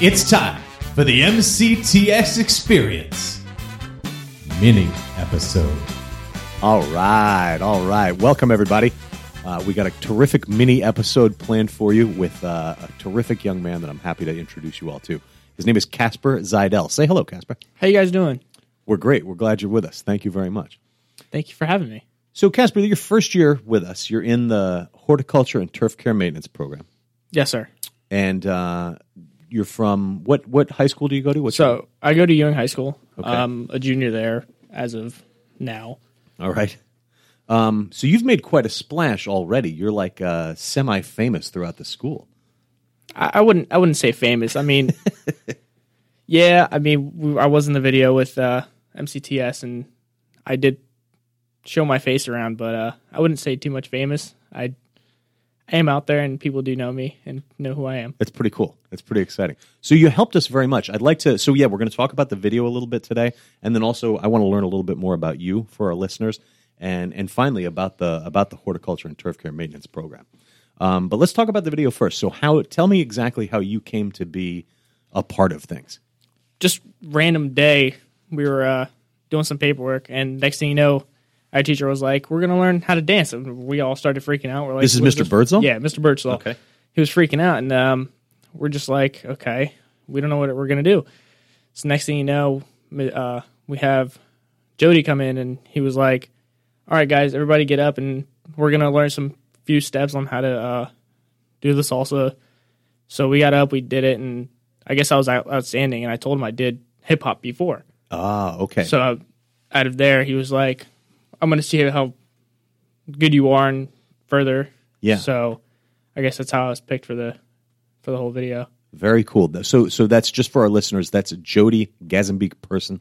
It's time for the MCTS Experience mini episode. All right, all right. Welcome, everybody. Uh, we got a terrific mini episode planned for you with uh, a terrific young man that I'm happy to introduce you all to. His name is Kacper Zajdel. Say hello, Kacper. How you guys doing? We're great. We're glad you're with us. Thank you very much. Thank you for having me. So, Kacper, your first year with us. You're in the horticulture and turf care maintenance program, Yes, sir. and uh, you're from what? What high school do you go to? What's So I go to Ewing High School. Okay. I'm a junior there as of now. All right. Um, so you've made quite a splash already. You're like uh, semi-famous throughout the school. I, I wouldn't. I wouldn't say famous. I mean, yeah. I mean, we, I was in the video with uh, MCTS, and I did show my face around, but uh, I wouldn't say too much famous. I, I am out there, and people do know me and know who I am. It's pretty cool. It's pretty exciting. So you helped us very much. I'd like to. So yeah, we're going to talk about the video a little bit today, and then also I want to learn a little bit more about you for our listeners, and and finally about the about the horticulture and turf care maintenance program. Um, but let's talk about the video first. So how? Tell me exactly how you came to be a part of things. just random day we were uh, doing some paperwork and next thing you know our teacher was like we're gonna learn how to dance and we all started freaking out we're like This is "What Mr. Birdsall? yeah mr birdsall Okay. he was freaking out and um, we're just like okay we don't know what we're gonna do so next thing you know uh, we have jody come in and he was like all right guys everybody get up and we're gonna learn some few steps on how to uh, do the salsa so we got up we did it and i guess i was outstanding and i told him i did hip hop before Ah, okay. so uh, out of there, he was like, "I'm going to see how good you are and further." Yeah. So I guess that's how I was picked for the for the whole video. Very cool. So, so that's just for our listeners. That's Jody Gazembeek person.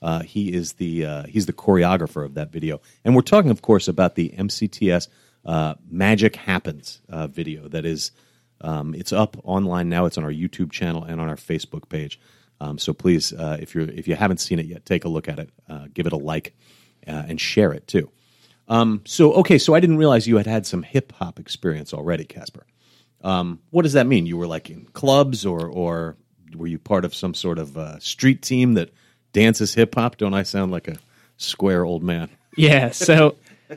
Uh, he is the uh, he's the choreographer of that video, and we're talking, of course, about the MCTS uh, Magic Happens uh, video. That is, um, it's up online now. It's on our YouTube channel and on our Facebook page. Um, so please, uh, if you're if you haven't seen it yet, take a look at it, uh, give it a like, uh, and share it too. Um, so, okay, so I didn't realize you had had some hip hop experience already, Kacper. Um, what does that mean? You were like in clubs, or or were you part of some sort of uh, street team that dances hip hop? Don't I sound like a square old man? Yeah. So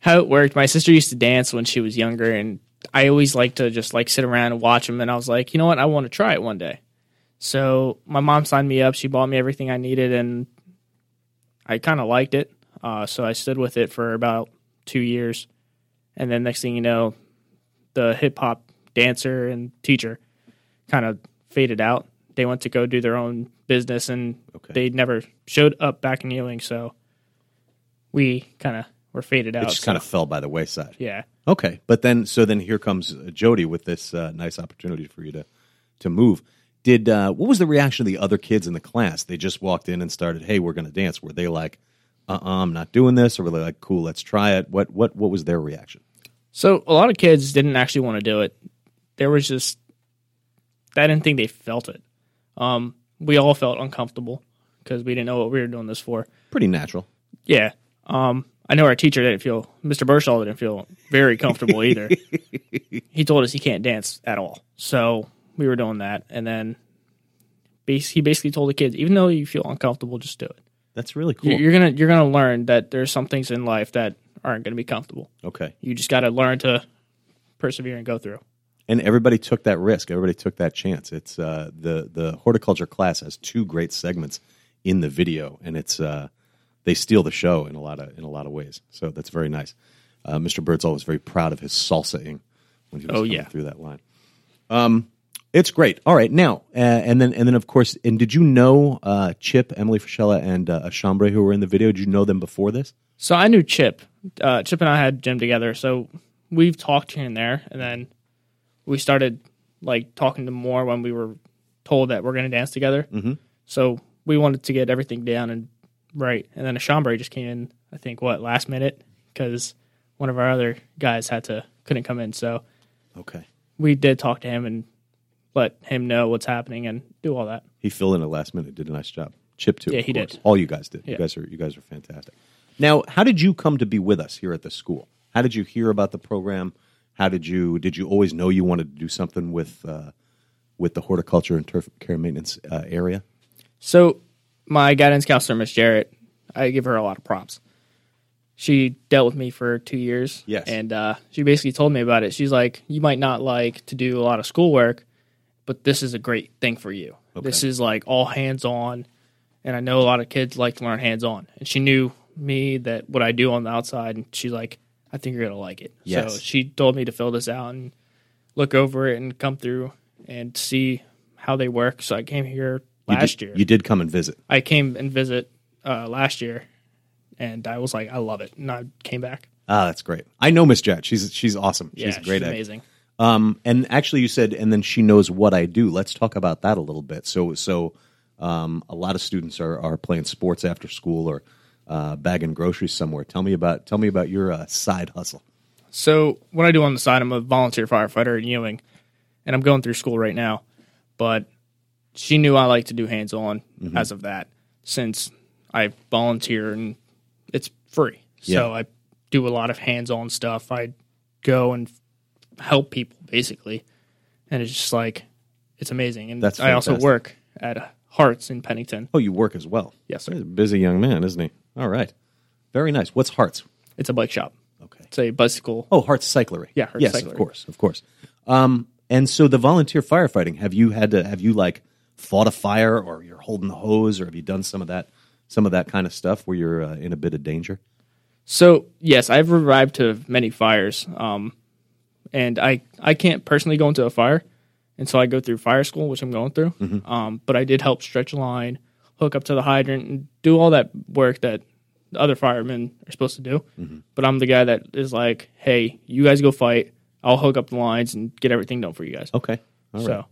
how it worked, my sister used to dance when she was younger, and I always liked to just like sit around and watch them. And I was like, you know what, I want to try it one day. So my mom signed me up. She bought me everything I needed, and I kind of liked it. Uh, so I stood with it for about two years, and then next thing you know, the hip hop dancer and teacher kind of faded out. They went to go do their own business, and Okay. they never showed up back in Ewing. So we kind of were faded out. It just so- kind of fell by the wayside. yeah. Okay, but then so then here comes uh, Jody with this uh, nice opportunity for you to to move. Did uh, what was the reaction of the other kids in the class? They just walked in and started, "Hey, we're going to dance." Were they like, "Uh, uh I'm not doing this," or were they like, "Cool, let's try it"? What what what was their reaction? So a lot of kids didn't actually want to do it. There was just I didn't think they felt it. Um, we all felt uncomfortable because we didn't know what we were doing this for. Pretty natural. Yeah. Um, I know our teacher didn't feel Mr. Birdsall didn't feel very comfortable either. he told us he can't dance at all. So we were doing that, and then he basically told the kids, even though you feel uncomfortable, just do it. That's really cool. You're, you're gonna you're gonna learn that there's some things in life that aren't gonna be comfortable. okay. You just got to learn to persevere and go through. and everybody took that risk. Everybody took that chance. It's uh, the the horticulture class has two great segments in the video, and it's uh, they steal the show in a lot of in a lot of ways. So that's very nice. Uh, Mr. Birdsall was very proud of his salsaing when he was Oh, coming yeah. through that line. Um, it's great. All right, now uh, and then and then of course, and did you know uh, Chip, Emily Frischella, and uh, Ashambre who were in the video? Did you know them before this? So I knew Chip. Uh, Chip and I had gym together, so we've talked here and there, and then we started like talking to more when we were told that we're going to dance together. Mm-hmm. So we wanted to get everything down and right, and then Ashambre just came in. I think what last minute because one of our other guys had to couldn't come in, so Okay, we did talk to him and let him know what's happening and do all that. he filled in at last minute. Did a nice job. Chip too. Yeah, he course. did. All you guys did. You guys are you guys are fantastic. Now, how did you come to be with us here at the school? How did you hear about the program? How did you did you always know you wanted to do something with uh, with the horticulture and turf care maintenance uh, area? So my guidance counselor, Miss Jarrett, I give her a lot of props. She dealt with me for two years. Yes. And uh, she basically told me about it. She's like, you might not like to do a lot of schoolwork, but this is a great thing for you. This is like all hands on. And I know a lot of kids like to learn hands on. And she knew me that what I do on the outside. And she's like, I think you're going to like it. Yes. So she told me to fill this out and look over it and come through and see how they work. So I came here You last did, year. You did come and visit. I came and visit uh, last year, and I was like, I love it, and I came back. Ah, that's great. I know Miss Jet. She's she's awesome. She's yeah, a great she's amazing. Um, and actually, you said, and then she knows what I do. Let's talk about that a little bit. So, so um, a lot of students are, are playing sports after school or uh, bagging groceries somewhere. Tell me about tell me about your uh, side hustle. So what I do on the side, I'm a volunteer firefighter in Ewing, and I'm going through school right now. But she knew I like to do hands on Mm-hmm. as of that, since I volunteer and it's free. So Yeah. I do a lot of hands on stuff. I go and help people basically, and it's just like it's amazing. And That's I also fantastic. work at Hart's in Pennington. Oh, you work as well. Yes, sir. He's a busy young man, isn't he? All right, very nice. What's Hart's? It's a bike shop. Okay. It's a bicycle. Oh, Hart's Cyclery. Yeah, Hart's yes, of Cyclery. course, of course. Um, and so the volunteer firefighting. Have you had to? Have you like fought a fire, or you're holding the hose, or have you done some of that, some of that kind of stuff where you're uh, in a bit of danger? So yes, I've arrived to many fires, um, and I I can't personally go into a fire and so I go through fire school, which I'm going through. Um, but I did help stretch a line, hook up to the hydrant, and do all that work that the other firemen are supposed to do. But I'm the guy that is like, hey, you guys go fight. I'll hook up the lines and get everything done for you guys. Okay. All right. so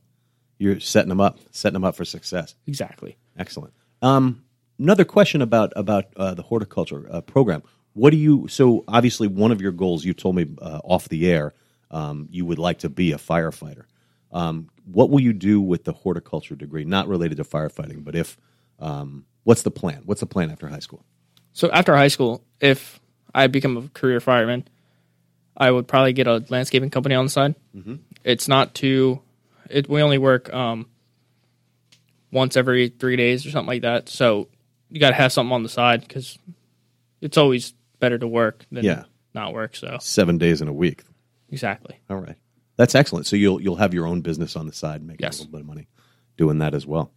You're setting them up, setting them up for success. exactly. Excellent. Um, another question about about uh, the horticulture uh, program. What do you? So obviously, one of your goals you told me uh, off the air, um, you would like to be a firefighter. Um, what will you do with the horticulture degree? Not related to firefighting, but if um, what's the plan? What's the plan after high school? So after high school, if I become a career fireman, I would probably get a landscaping company on the side. It's not too. It we only work um, once every three days or something like that. So you got to have something on the side because it's always better to work than Yeah. not work. So Seven days in a week. Exactly. All right, that's excellent. So you'll you'll have your own business on the side, making Yes. a little bit of money doing that as well.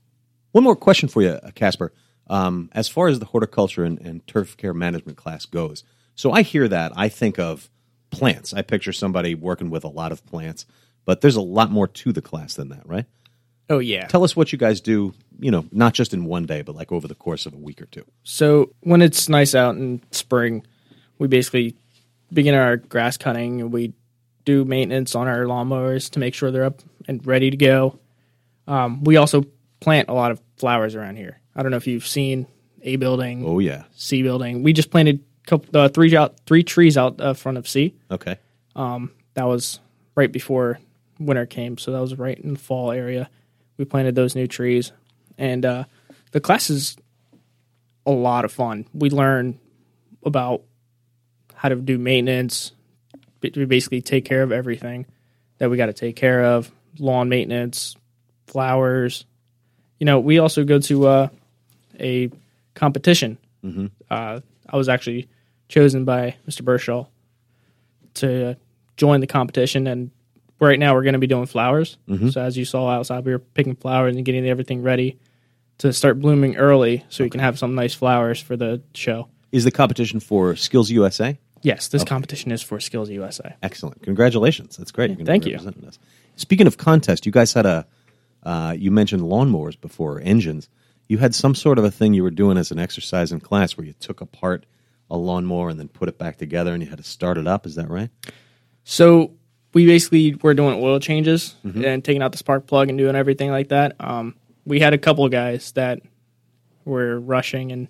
One more question for you, uh, Kacper. Um, as far as the horticulture and, and turf care management class goes, so I hear that I think of plants. I picture somebody working with a lot of plants, but there's a lot more to the class than that, right? Oh yeah. Tell us what you guys do. You know, not just in one day, but like over the course of a week or two. So when it's nice out in spring, we basically begin our grass cutting and we do maintenance on our lawnmowers to make sure they're up and ready to go. Um, we also plant a lot of flowers around here. I don't know if you've seen A building, Oh yeah, C building. We just planted couple, uh, three out three trees out uh, front of C. okay. That was right before winter came, so that was right in the fall area. We planted those new trees, and uh, the class is a lot of fun. We learn about how to do maintenance. We basically take care of everything that we got to take care of: lawn maintenance, flowers. You know, we also go to uh, a competition. Uh, I was actually chosen by Mr. Birdsall to join the competition, and right now we're going to be doing flowers. So as you saw outside, we were picking flowers and getting everything ready to start blooming early, so we can have some nice flowers for the show. Is the competition for Skills USA? Yes, this competition is for Skills USA. Excellent. Congratulations. That's great. You're thank you. Us. Speaking of contest, you guys had a, uh, you mentioned lawnmowers before, engines. You had some sort of a thing you were doing as an exercise in class where you took apart a lawnmower and then put it back together and you had to start it up. Is that right? So we basically were doing oil changes and taking out the spark plug and doing everything like that. Um, we had a couple of guys that were rushing and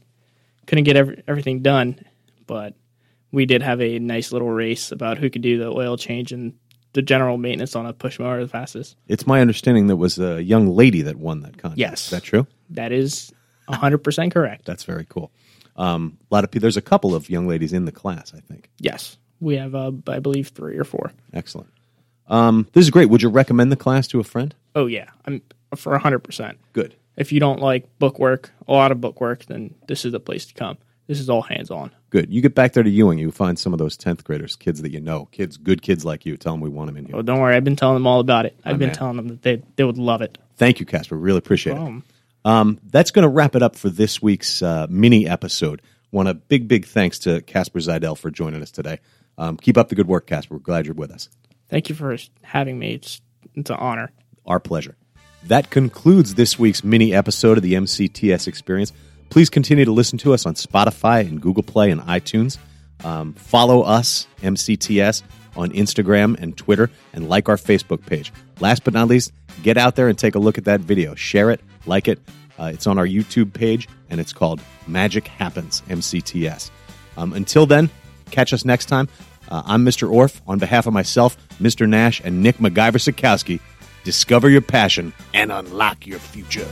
couldn't get every, everything done, but we did have a nice little race about who could do the oil change and the general maintenance on a push mower the fastest. It's my understanding there was a young lady that won that contest. Yes. Is that true? That is 100% correct. That's very cool. Um, a lot of people, there's a couple of young ladies in the class, I think. Yes. We have, uh, I believe, three or four. Excellent. Um, this is great. Would you recommend the class to a friend? Oh yeah, I'm for hundred percent. Good. If you don't like bookwork, a lot of bookwork, then this is the place to come. This is all hands on. Good. You get back there to Ewing, you find some of those 10th graders, kids that you know, kids, good kids like you. Tell them we want them in here. Oh, don't worry, I've been telling them all about it. I've Oh, been man. telling them that they they would love it. Thank you, Kacper. Really appreciate it. Um, Um, that's going to wrap it up for this week's uh, mini episode. Want a big, big thanks to Kacper Zajdel for joining us today. Um, keep up the good work, Kacper. We're glad you're with us. thank you for having me. It's it's an honor. Our pleasure. That concludes this week's mini episode of the MCTS Experience. Please continue to listen to us on Spotify and Google Play and iTunes. Um, follow us, MCTS, on Instagram and Twitter, and like our Facebook page. Last but not least, get out there and take a look at that video. Share it, like it. Uh, it's on our YouTube page, and it's called Magic Happens MCTS. Um, until then, catch us next time. Uh, I'm Mr. Orff. On behalf of myself, Mr. Nash, and Nick MacGyver Sikowski, discover your passion and unlock your future.